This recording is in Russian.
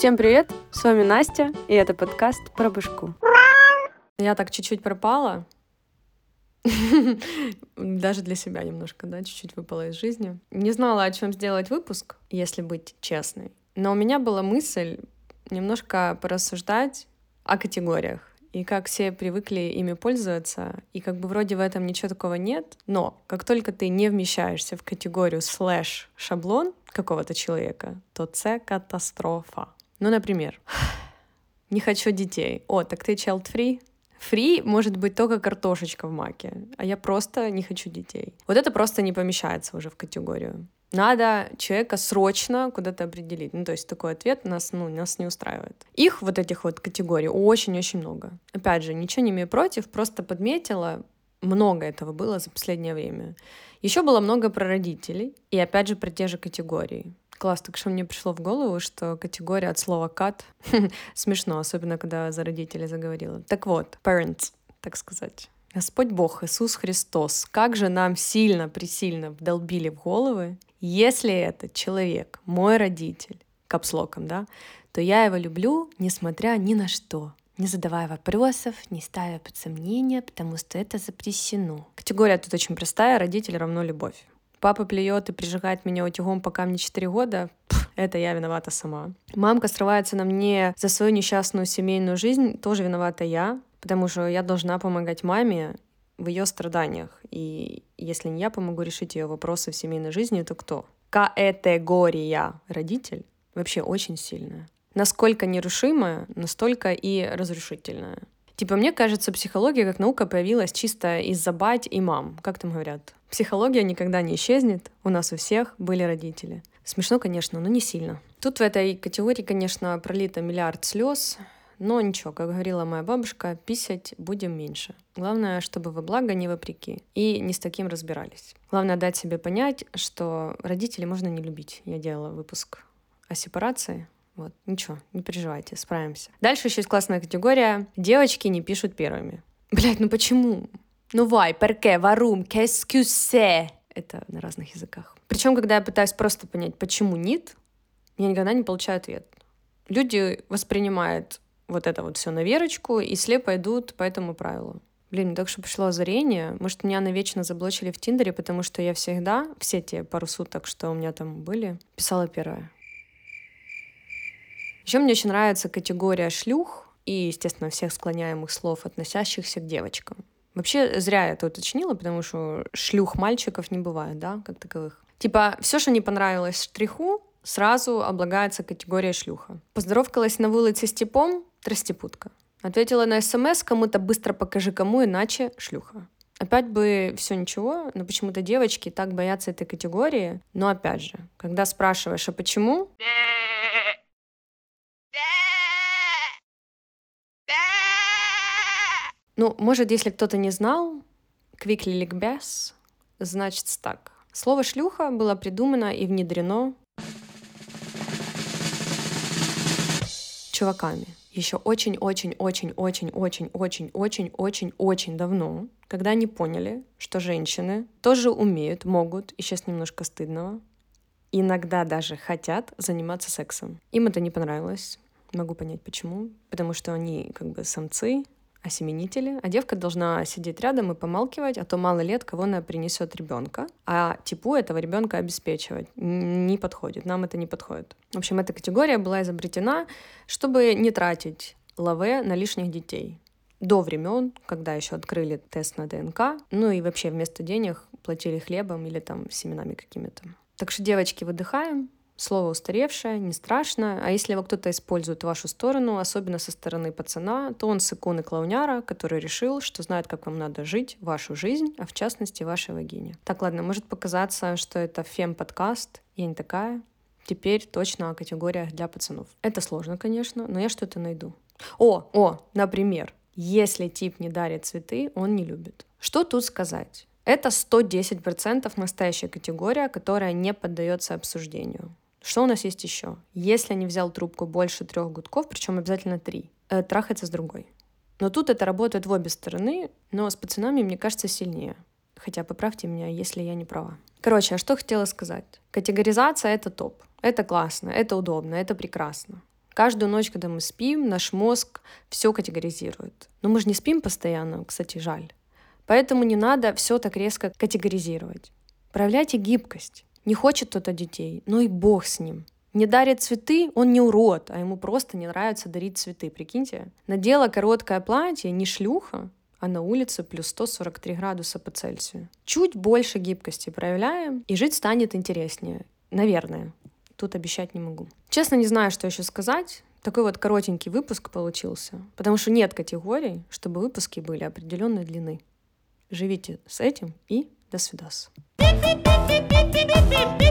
Всем привет, с вами Настя, и это подкаст про башку. Я так чуть-чуть пропала, даже для себя немножко, да, чуть-чуть выпала из жизни. Не знала, о чем сделать выпуск, если быть честной. Но у меня была мысль немножко порассуждать о категориях и как все привыкли ими пользоваться, и как бы вроде в этом ничего такого нет, но как только ты не вмещаешься в категорию слэш шаблон какого-то человека, то це катастрофа. Ну, например, не хочу детей. О, так ты child free? Фри может быть только картошечка в маке, а я просто не хочу детей. Вот это просто не помещается уже в категорию. Надо человека срочно куда-то определить. Ну, то есть такой ответ нас, ну, нас не устраивает. Их вот этих вот категорий очень-очень много. Опять же, ничего не имею против, просто подметила, много этого было за последнее время. Еще было много про родителей, и опять же про те же категории. Класс, так что мне пришло в голову, что категория от слова «кат» смешно, особенно когда за родителей заговорила. Так вот, parents, так сказать. Господь Бог, Иисус Христос, как же нам сильно, присильно вдолбили в головы, если этот человек, мой родитель, капслоком, да, то я его люблю, несмотря ни на что, не задавая вопросов, не ставя под сомнение, потому что это запрещено. Категория тут очень простая, родитель равно любовь. Папа плюет и прижигает меня утюгом, пока мне 4 года. Это я виновата сама. Мамка срывается на мне за свою несчастную семейную жизнь. Тоже виновата я, потому что я должна помогать маме в ее страданиях. И если не я помогу решить ее вопросы в семейной жизни, то кто? Категория родитель вообще очень сильная. Насколько нерушимая, настолько и разрушительная. Типа, мне кажется, психология как наука появилась чисто из-за бать и мам. Как там говорят? Психология никогда не исчезнет. У нас у всех были родители. Смешно, конечно, но не сильно. Тут в этой категории, конечно, пролито миллиард слез, но ничего, как говорила моя бабушка, писать будем меньше. Главное, чтобы вы благо, не вопреки. И не с таким разбирались. Главное дать себе понять, что родителей можно не любить. Я делала выпуск о сепарации. Вот, ничего, не переживайте, справимся. Дальше еще есть классная категория. Девочки не пишут первыми. Блять, ну почему? Ну вай, перке, варум, кескюсе. Это на разных языках. Причем, когда я пытаюсь просто понять, почему нет, я никогда не получаю ответ. Люди воспринимают вот это вот все на верочку и слепо идут по этому правилу. Блин, мне только что пришло озарение. Может, меня навечно заблочили в Тиндере, потому что я всегда, все те пару суток, что у меня там были, писала первое. Еще мне очень нравится категория шлюх и, естественно, всех склоняемых слов, относящихся к девочкам. Вообще, зря я это уточнила, потому что шлюх мальчиков не бывает, да, как таковых. Типа, все, что не понравилось штриху, сразу облагается категория шлюха. Поздоровкалась на улице с типом — тростепутка. Ответила на смс кому-то «быстро покажи кому, иначе шлюха». Опять бы все ничего, но почему-то девочки так боятся этой категории. Но опять же, когда спрашиваешь, а почему? Ну, может, если кто-то не знал, quickly lickbass значит так. Слово «шлюха» было придумано и внедрено чуваками еще очень-очень-очень-очень-очень-очень-очень-очень давно, когда они поняли, что женщины тоже умеют, могут, и сейчас немножко стыдного, иногда даже хотят заниматься сексом. Им это не понравилось. Могу понять почему. Потому что они как бы самцы, осеменители, а девка должна сидеть рядом и помалкивать, а то мало лет кого она принесет ребенка, а типу этого ребенка обеспечивать не подходит, нам это не подходит. В общем, эта категория была изобретена, чтобы не тратить лаве на лишних детей до времен, когда еще открыли тест на ДНК, ну и вообще вместо денег платили хлебом или там семенами какими-то. Так что, девочки, выдыхаем, Слово устаревшее, не страшно, а если его кто-то использует в вашу сторону, особенно со стороны пацана, то он сыкун и клоуняра, который решил, что знает, как вам надо жить вашу жизнь, а в частности вашей вагине. Так, ладно, может показаться, что это фем-подкаст, я не такая. Теперь точно о категориях для пацанов. Это сложно, конечно, но я что-то найду. О, о, например, если тип не дарит цветы, он не любит. Что тут сказать? Это 110% настоящая категория, которая не поддается обсуждению. Что у нас есть еще? Если не взял трубку больше трех гудков, причем обязательно три, э, трахается с другой. Но тут это работает в обе стороны, но с пацанами, мне кажется, сильнее. Хотя поправьте меня, если я не права. Короче, а что хотела сказать? Категоризация — это топ. Это классно, это удобно, это прекрасно. Каждую ночь, когда мы спим, наш мозг все категоризирует. Но мы же не спим постоянно, кстати, жаль. Поэтому не надо все так резко категоризировать. Проявляйте гибкость. Не хочет кто-то детей, но и бог с ним. Не дарит цветы, он не урод, а ему просто не нравится дарить цветы, прикиньте. Надела короткое платье, не шлюха, а на улице плюс 143 градуса по Цельсию. Чуть больше гибкости проявляем, и жить станет интереснее. Наверное. Тут обещать не могу. Честно, не знаю, что еще сказать. Такой вот коротенький выпуск получился, потому что нет категорий, чтобы выпуски были определенной длины. Живите с этим и до свидос. Pipipipipi.